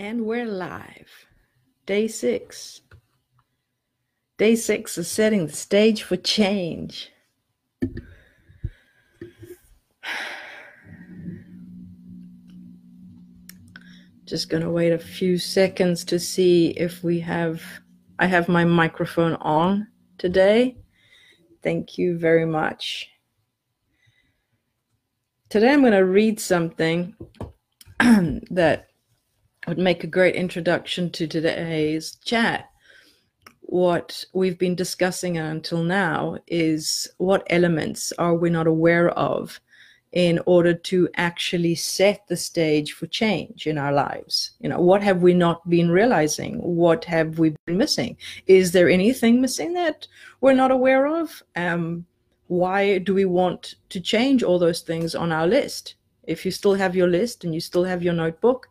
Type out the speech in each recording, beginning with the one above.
And we're live. Day six. Day six is setting the stage for change. Just going to wait a few seconds to see if we have. I have my microphone on today. Thank you very much. Today I'm going to read something that would make a great introduction to today's chat. What we've been discussing until now is what elements are we not aware of in order to actually set the stage for change in our lives? You know, what have we not been realizing? What have we been missing? Is there anything missing that we're not aware of? Um, why do we want to change all those things on our list? If you still have your list and you still have your notebook,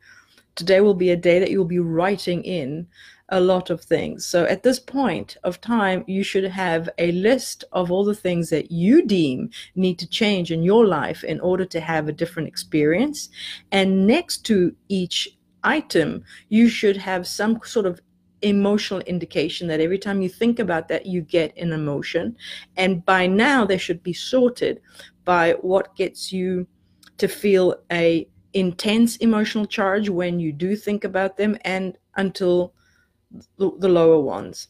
today will be a day that you'll be writing in a lot of things. So at this point of time, you should have a list of all the things that you deem need to change in your life in order to have a different experience. And next to each item, you should have some sort of emotional indication that every time you think about that, you get an emotion. And by now, they should be sorted by what gets you to feel a intense emotional charge when you do think about them and until the, the lower ones.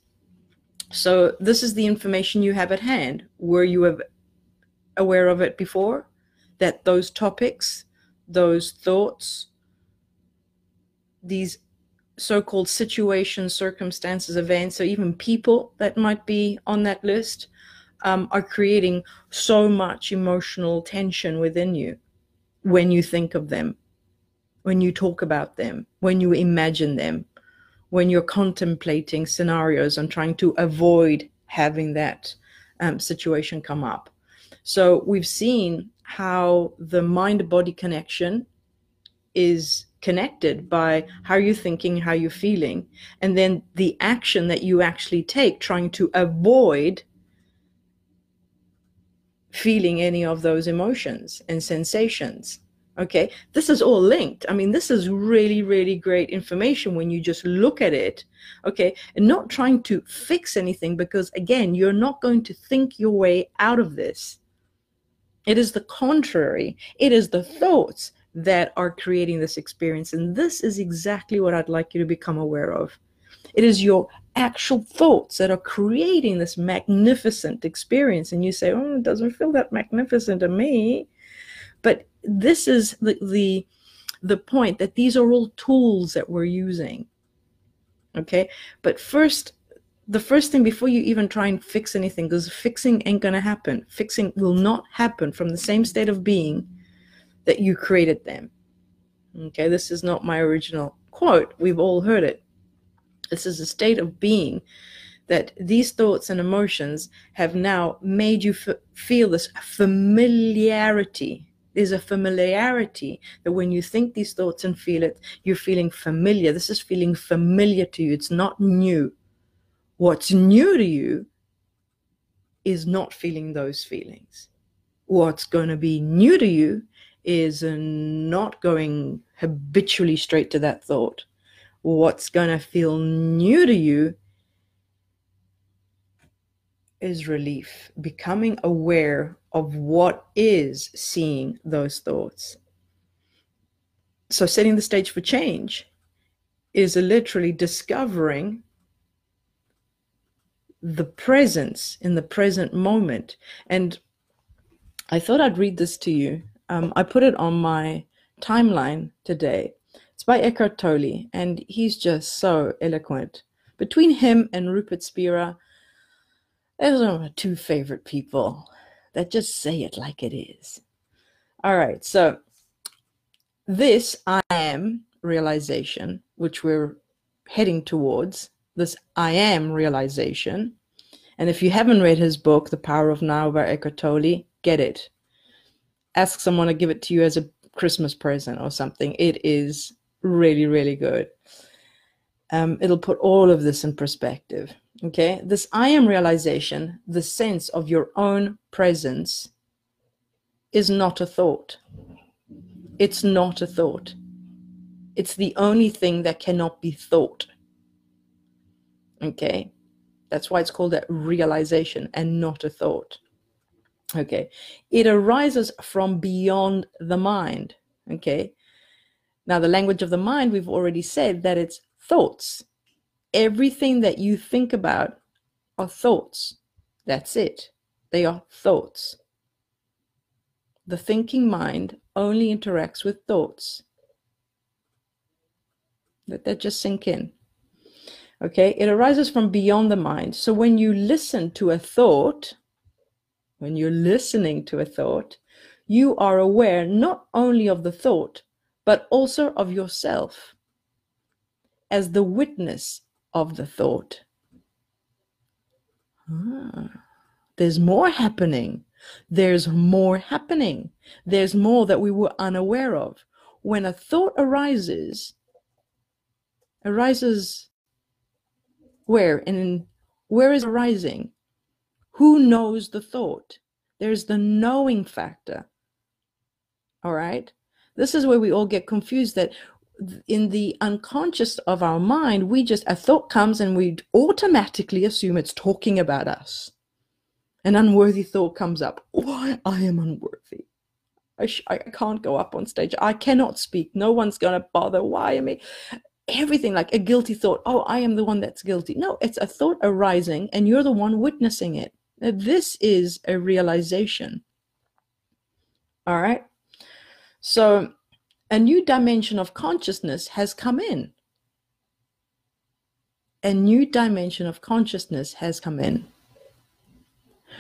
So this is the information you have at hand. Were you aware of it before? That those topics, those thoughts, these so-called situations, circumstances, events, or even people that might be on that list um, are creating so much emotional tension within you when you think of them, when you talk about them, when you imagine them, when you're contemplating scenarios and trying to avoid having that um, situation come up. So we've seen how the mind body connection is connected by how you're thinking, how you're feeling, and then the action that you actually take trying to avoid feeling any of those emotions and sensations. Okay, this is all linked. I mean, this is really, really great information when you just look at it. Okay, and not trying to fix anything because, again, you're not going to think your way out of this. It is the contrary, it is the thoughts that are creating this experience. And this is exactly what I'd like you to become aware of. It is your actual thoughts that are creating this magnificent experience. And you say, oh, it doesn't feel that magnificent to me. But this is the, the, the point that these are all tools that we're using. Okay. But first, the first thing before you even try and fix anything, because fixing ain't going to happen. Fixing will not happen from the same state of being that you created them. Okay, this is not my original quote. We've all heard it. This is a state of being that these thoughts and emotions have now made you f- feel this familiarity. There's a familiarity that when you think these thoughts and feel it, you're feeling familiar. This is feeling familiar to you. It's not new. What's new to you is not feeling those feelings. What's going to be new to you is not going habitually straight to that thought. What's going to feel new to you is relief, becoming aware of what is seeing those thoughts. So, setting the stage for change is literally discovering the presence in the present moment. And I thought I'd read this to you um, I put it on my timeline today. It's by Eckhart Tolle, and he's just so eloquent. Between him and Rupert Spira, those are my two favorite people that just say it like it is. All right, so this I am realization, which we're heading towards, this I am realization. And if you haven't read his book, The Power of Now by Eckhart Tolle, get it ask someone to give it to you as a Christmas present or something. It is really, really good. Um, it'll put all of this in perspective. Okay, this I am realization, the sense of your own presence, is not a thought. It's not a thought. It's the only thing that cannot be thought. Okay. That's why it's called a realization and not a thought. Okay. It arises from beyond the mind. Okay. Now, the language of the mind, we've already said that it's thoughts. Everything that you think about are thoughts. That's it. They are thoughts. The thinking mind only interacts with thoughts. Let that just sink in. Okay, it arises from beyond the mind. So when you listen to a thought, when you're listening to a thought, you are aware not only of the thought, but also of yourself as the witness of the thought. Ah, there's more happening. There's more happening. There's more that we were unaware of. When a thought arises, arises where and where is arising? Who knows the thought? There's the knowing factor. All right. This is where we all get confused that in the unconscious of our mind, we just, a thought comes and we automatically assume it's talking about us. An unworthy thought comes up. Why? I am unworthy. I, sh- I can't go up on stage. I cannot speak. No one's going to bother. Why am I? Everything like a guilty thought. Oh, I am the one that's guilty. No, it's a thought arising and you're the one witnessing it. Now, this is a realization. All right. So a new dimension of consciousness has come in. A new dimension of consciousness has come in.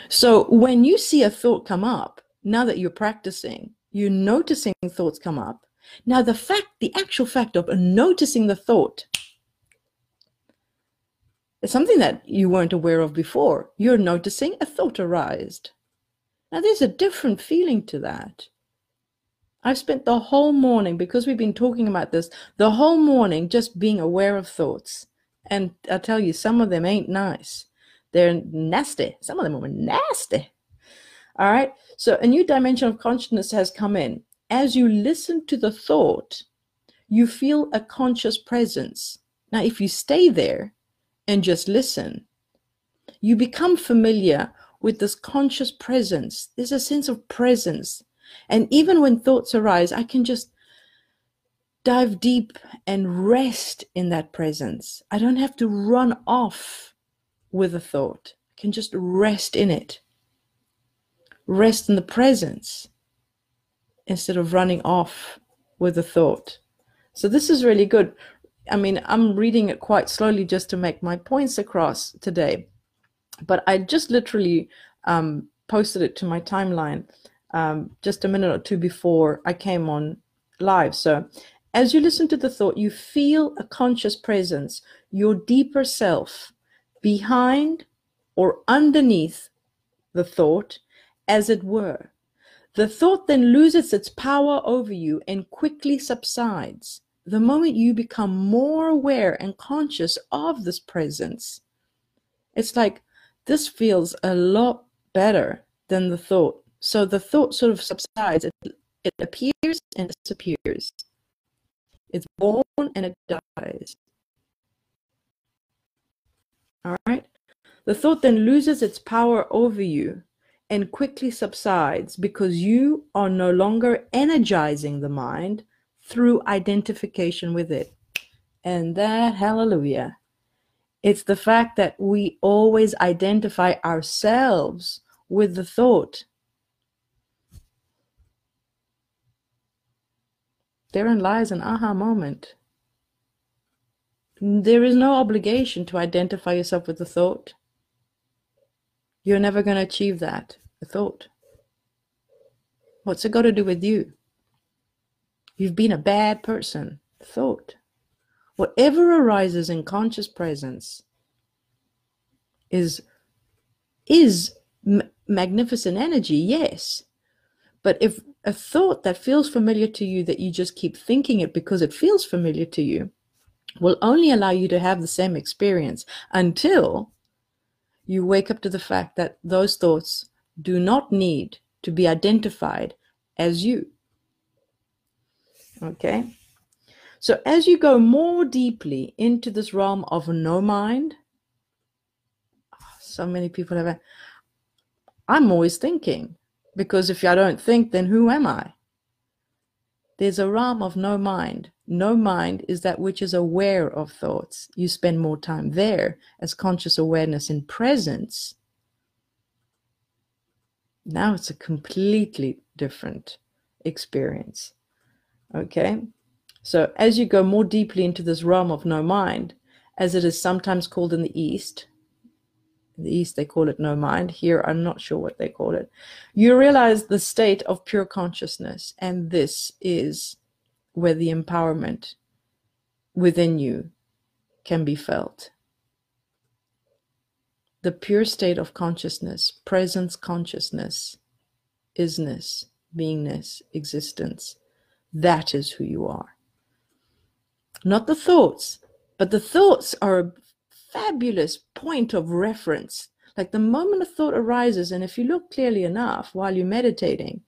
So when you see a thought come up, now that you're practicing, you're noticing thoughts come up. Now, the fact, the actual fact of noticing the thought is something that you weren't aware of before. You're noticing a thought arise. Now, there's a different feeling to that. I've spent the whole morning, because we've been talking about this, the whole morning just being aware of thoughts. And I tell you, some of them ain't nice. They're nasty. Some of them are nasty. All right. So a new dimension of consciousness has come in. As you listen to the thought, you feel a conscious presence. Now, if you stay there and just listen, you become familiar with this conscious presence. There's a sense of presence. And even when thoughts arise, I can just dive deep and rest in that presence. I don't have to run off with a thought. I can just rest in it. Rest in the presence instead of running off with a thought. So this is really good. I mean, I'm reading it quite slowly just to make my points across today. But I just literally um, posted it to my timeline um, just a minute or two before I came on live. So as you listen to the thought, you feel a conscious presence, your deeper self behind or underneath the thought, as it were. The thought then loses its power over you and quickly subsides. The moment you become more aware and conscious of this presence, it's like this feels a lot better than the thought. So the thought sort of subsides, it, it appears and disappears. It's born and it dies. All right. The thought then loses its power over you and quickly subsides because you are no longer energizing the mind through identification with it. And that, hallelujah, it's the fact that we always identify ourselves with the thought. Therein lies an aha moment. There is no obligation to identify yourself with the thought. You're never going to achieve that, the thought. What's it got to do with you? You've been a bad person, thought. Whatever arises in conscious presence is is magnificent energy, yes. But if a thought that feels familiar to you that you just keep thinking it because it feels familiar to you, will only allow you to have the same experience until you wake up to the fact that those thoughts do not need to be identified as you. Okay? So as you go more deeply into this realm of no mind, so many people have a, I'm always thinking because if I don't think, then who am I? There's a realm of no mind. No mind is that which is aware of thoughts. You spend more time there as conscious awareness in presence. Now it's a completely different experience. Okay? So as you go more deeply into this realm of no mind, as it is sometimes called in the East, the East they call it no mind. Here I'm not sure what they call it. You realize the state of pure consciousness, and this is where the empowerment within you can be felt. The pure state of consciousness, presence consciousness, isness, beingness, existence. That is who you are. Not the thoughts, but the thoughts are fabulous point of reference. Like the moment a thought arises, and if you look clearly enough while you're meditating,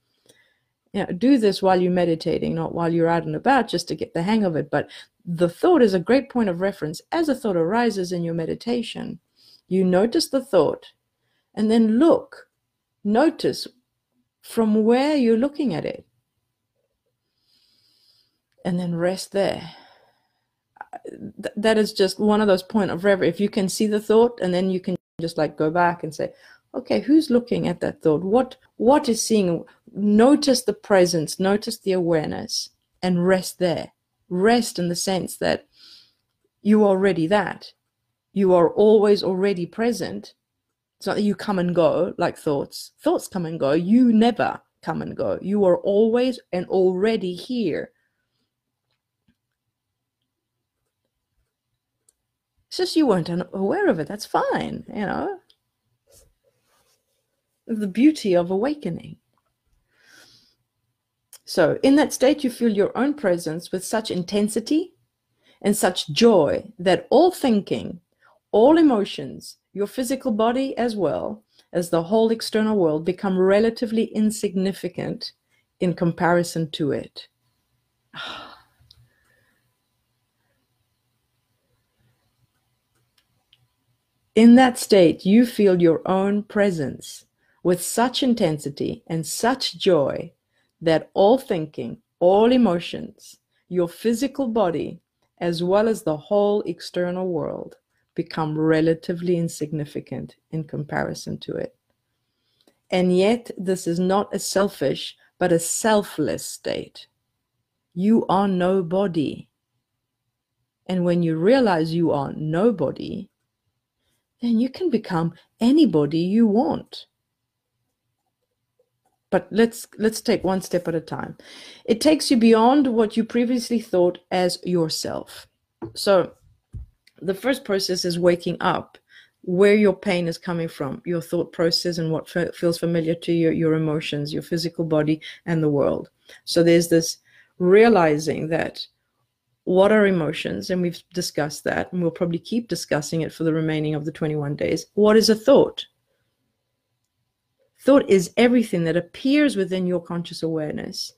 you know, do this while you're meditating, not while you're out and about, just to get the hang of it. But the thought is a great point of reference. As a thought arises in your meditation, you notice the thought and then look, notice from where you're looking at it. And then rest there. Th- that is just one of those point of reverence. If you can see the thought and then you can just like go back and say, okay, who's looking at that thought? What what is seeing? Notice the presence, notice the awareness, and rest there. Rest in the sense that you are already that. You are always already present it's not that you come and go like thoughts. Thoughts come and go. You never come and go. You are always and already here. It's just you weren't aware of it. That's fine, you know. The beauty of awakening. So, in that state, you feel your own presence with such intensity and such joy that all thinking, all emotions, your physical body as well as the whole external world become relatively insignificant in comparison to it. In that state, you feel your own presence with such intensity and such joy that all thinking, all emotions, your physical body, as well as the whole external world, become relatively insignificant in comparison to it. And yet, this is not a selfish, but a selfless state. You are nobody. And when you realize you are nobody, then you can become anybody you want. But let's let's take one step at a time. It takes you beyond what you previously thought as yourself. So the first process is waking up where your pain is coming from, your thought process and what f- feels familiar to you, your emotions, your physical body, and the world. So there's this realizing that what are emotions, and we've discussed that, and we'll probably keep discussing it for the remaining of the 21 days. What is a thought? Thought is everything that appears within your conscious awareness.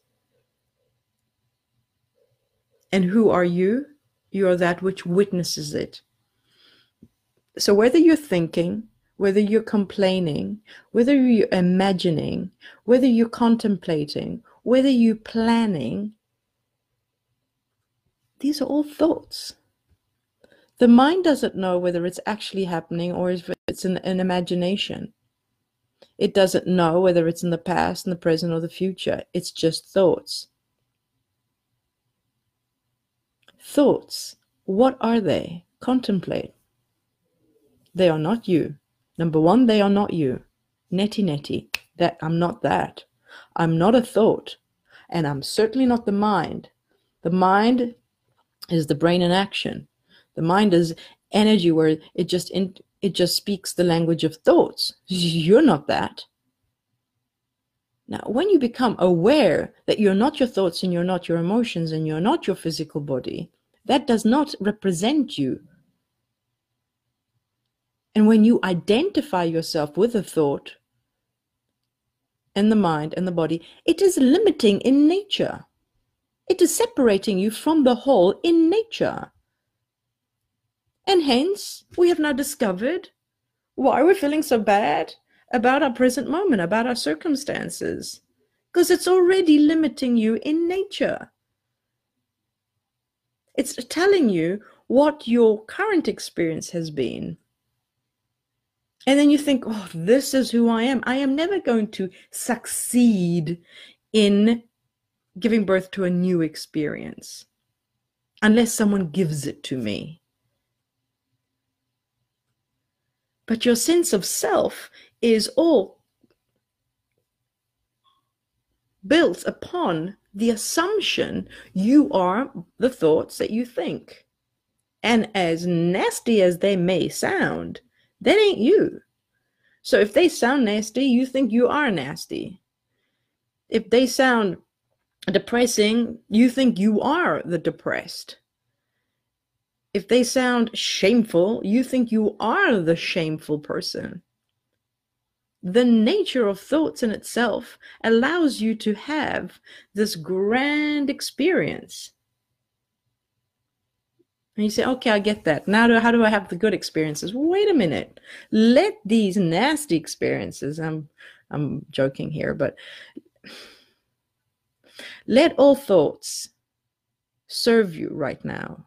And who are you? you are that which witnesses it. So whether you're thinking, whether you're complaining, whether you're imagining, whether you're contemplating, whether you're planning, these are all thoughts. The mind doesn't know whether it's actually happening or if it's an, an imagination. It doesn't know whether it's in the past, in the present, or the future. It's just thoughts. Thoughts, what are they? Contemplate. They are not you. Number one, they are not you. Neti neti. That I'm not that. I'm not a thought. And I'm certainly not the mind. The mind is the brain in action. The mind is energy where it just in, it just speaks the language of thoughts. You're not that. Now, when you become aware that you're not your thoughts and you're not your emotions and you're not your physical body, that does not represent you. And when you identify yourself with a thought and the mind and the body, it is limiting in nature. It is separating you from the whole in nature. And hence, we have now discovered why we're feeling so bad about our present moment, about our circumstances, because it's already limiting you in nature. It's telling you what your current experience has been. And then you think, oh, this is who I am. I am never going to succeed in giving birth to a new experience unless someone gives it to me. But your sense of self is all built upon the assumption you are the thoughts that you think. And as nasty as they may sound, that ain't you. So if they sound nasty, you think you are nasty. If they sound depressing, you think you are the depressed. If they sound shameful, you think you are the shameful person. The nature of thoughts in itself allows you to have this grand experience. And you say, okay, I get that. Now, do, how do I have the good experiences? Well, wait a minute. Let these nasty experiences, I'm, I'm joking here, but let all thoughts serve you right now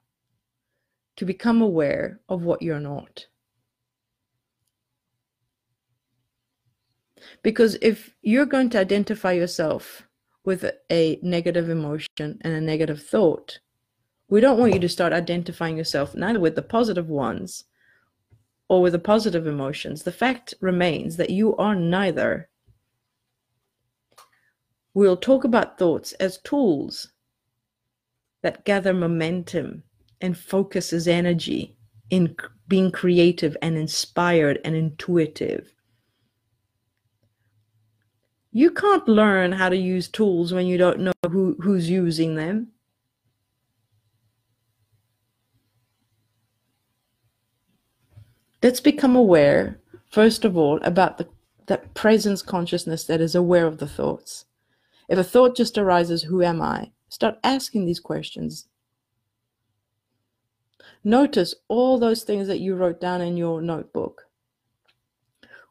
to become aware of what you're not. Because if you're going to identify yourself with a negative emotion and a negative thought, we don't want you to start identifying yourself neither with the positive ones or with the positive emotions. The fact remains that you are neither. We'll talk about thoughts as tools that gather momentum and focuses energy in being creative and inspired and intuitive. You can't learn how to use tools when you don't know who, who's using them. Let's become aware, first of all, about the that presence consciousness that is aware of the thoughts. If a thought just arises, who am I? Start asking these questions. Notice all those things that you wrote down in your notebook.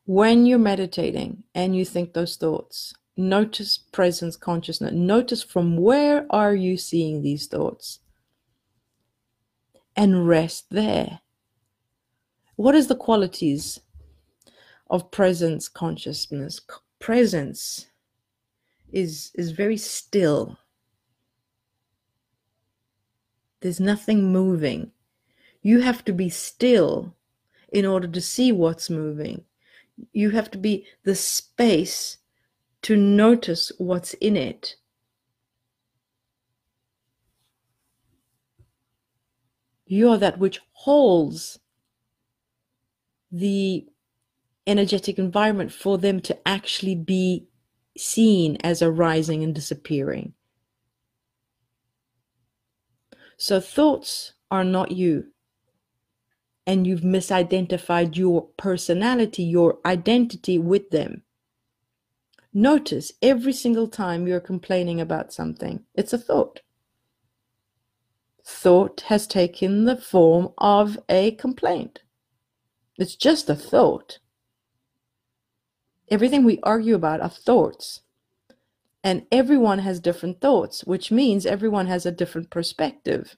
When you're meditating and you think those thoughts, notice presence consciousness. Notice from where are you seeing these thoughts? And rest there. What is the qualities of presence consciousness? Presence is is very still. There's nothing moving. You have to be still in order to see what's moving. You have to be the space to notice what's in it. You are that which holds the energetic environment for them to actually be seen as arising and disappearing. So, thoughts are not you and you've misidentified your personality, your identity with them. Notice every single time you're complaining about something, it's a thought. Thought has taken the form of a complaint. It's just a thought. Everything we argue about are thoughts. And everyone has different thoughts, which means everyone has a different perspective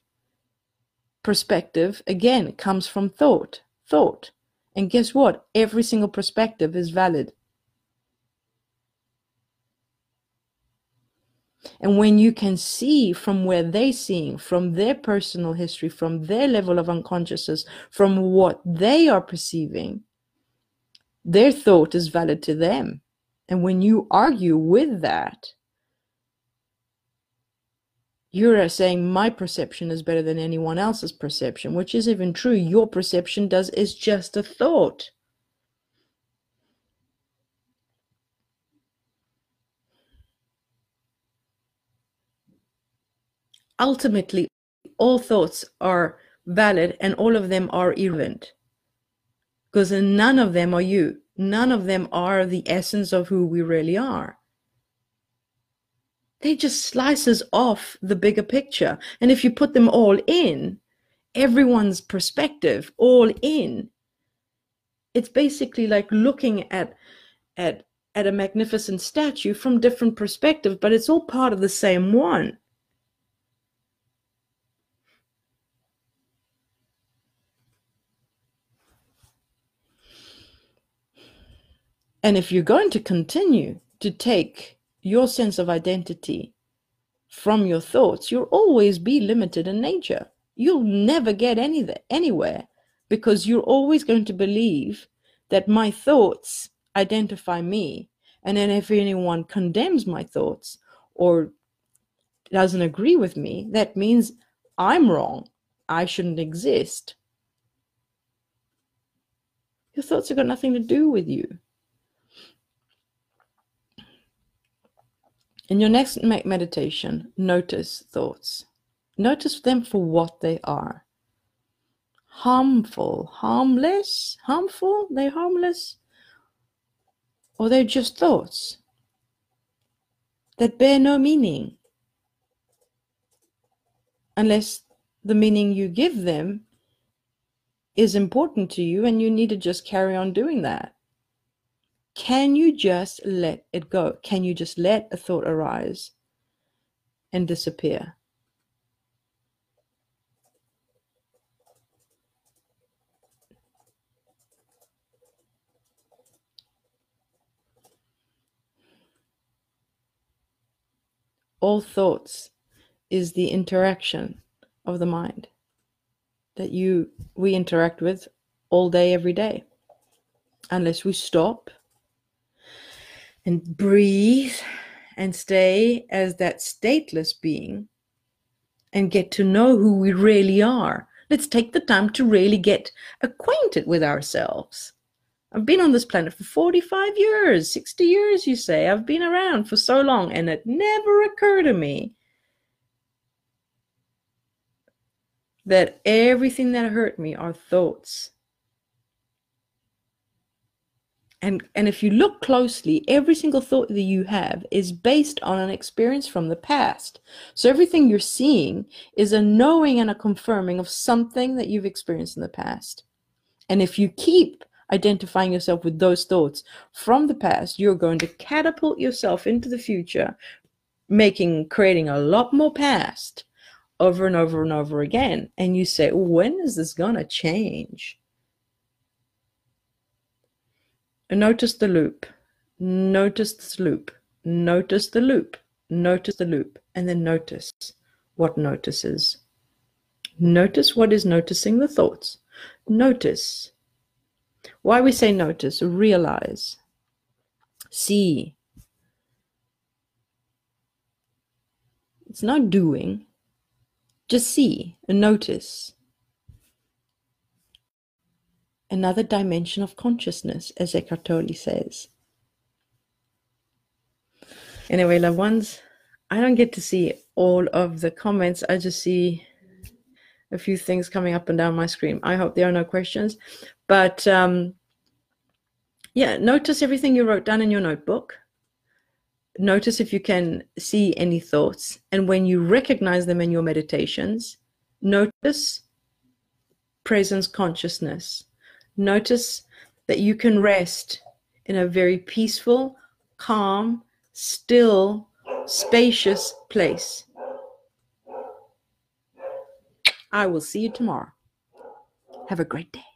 perspective, again, comes from thought. Thought. And guess what? Every single perspective is valid. And when you can see from where they're seeing, from their personal history, from their level of unconsciousness, from what they are perceiving, their thought is valid to them. And when you argue with that, you're saying my perception is better than anyone else's perception, which is even true. Your perception does is just a thought. Ultimately, all thoughts are valid and all of them are irrelevant because none of them are you. None of them are the essence of who we really are. they just slices off the bigger picture. And if you put them all in, everyone's perspective all in, it's basically like looking at at at a magnificent statue from different perspectives, but it's all part of the same one. And if you're going to continue to take your sense of identity from your thoughts, you'll always be limited in nature. You'll never get any, anywhere because you're always going to believe that my thoughts identify me. And then if anyone condemns my thoughts or doesn't agree with me, that means I'm wrong. I shouldn't exist. Your thoughts have got nothing to do with you. In your next meditation, notice thoughts. Notice them for what they are. Harmful, harmless, harmful, they're harmless, or they're just thoughts that bear no meaning unless the meaning you give them is important to you and you need to just carry on doing that. Can you just let it go? Can you just let a thought arise and disappear? All thoughts is the interaction of the mind that you we interact with all day every day unless we stop and breathe and stay as that stateless being and get to know who we really are. Let's take the time to really get acquainted with ourselves. I've been on this planet for 45 years, 60 years, you say. I've been around for so long, and it never occurred to me that everything that hurt me are thoughts and and if you look closely every single thought that you have is based on an experience from the past. So everything you're seeing is a knowing and a confirming of something that you've experienced in the past. And if you keep identifying yourself with those thoughts from the past you're going to catapult yourself into the future making creating a lot more past over and over and over again. And you say when is this going to change Notice the loop. Notice the loop. Notice the loop. Notice the loop. And then notice what notices. Notice what is noticing the thoughts. Notice. Why we say notice, realize, see. It's not doing, just see and notice another dimension of consciousness, as Eckhart Tolle says. Anyway, loved ones, I don't get to see all of the comments. I just see a few things coming up and down my screen. I hope there are no questions. But um, yeah, notice everything you wrote down in your notebook. Notice if you can see any thoughts. And when you recognize them in your meditations, notice presence consciousness Notice that you can rest in a very peaceful, calm, still, spacious place. I will see you tomorrow. Have a great day.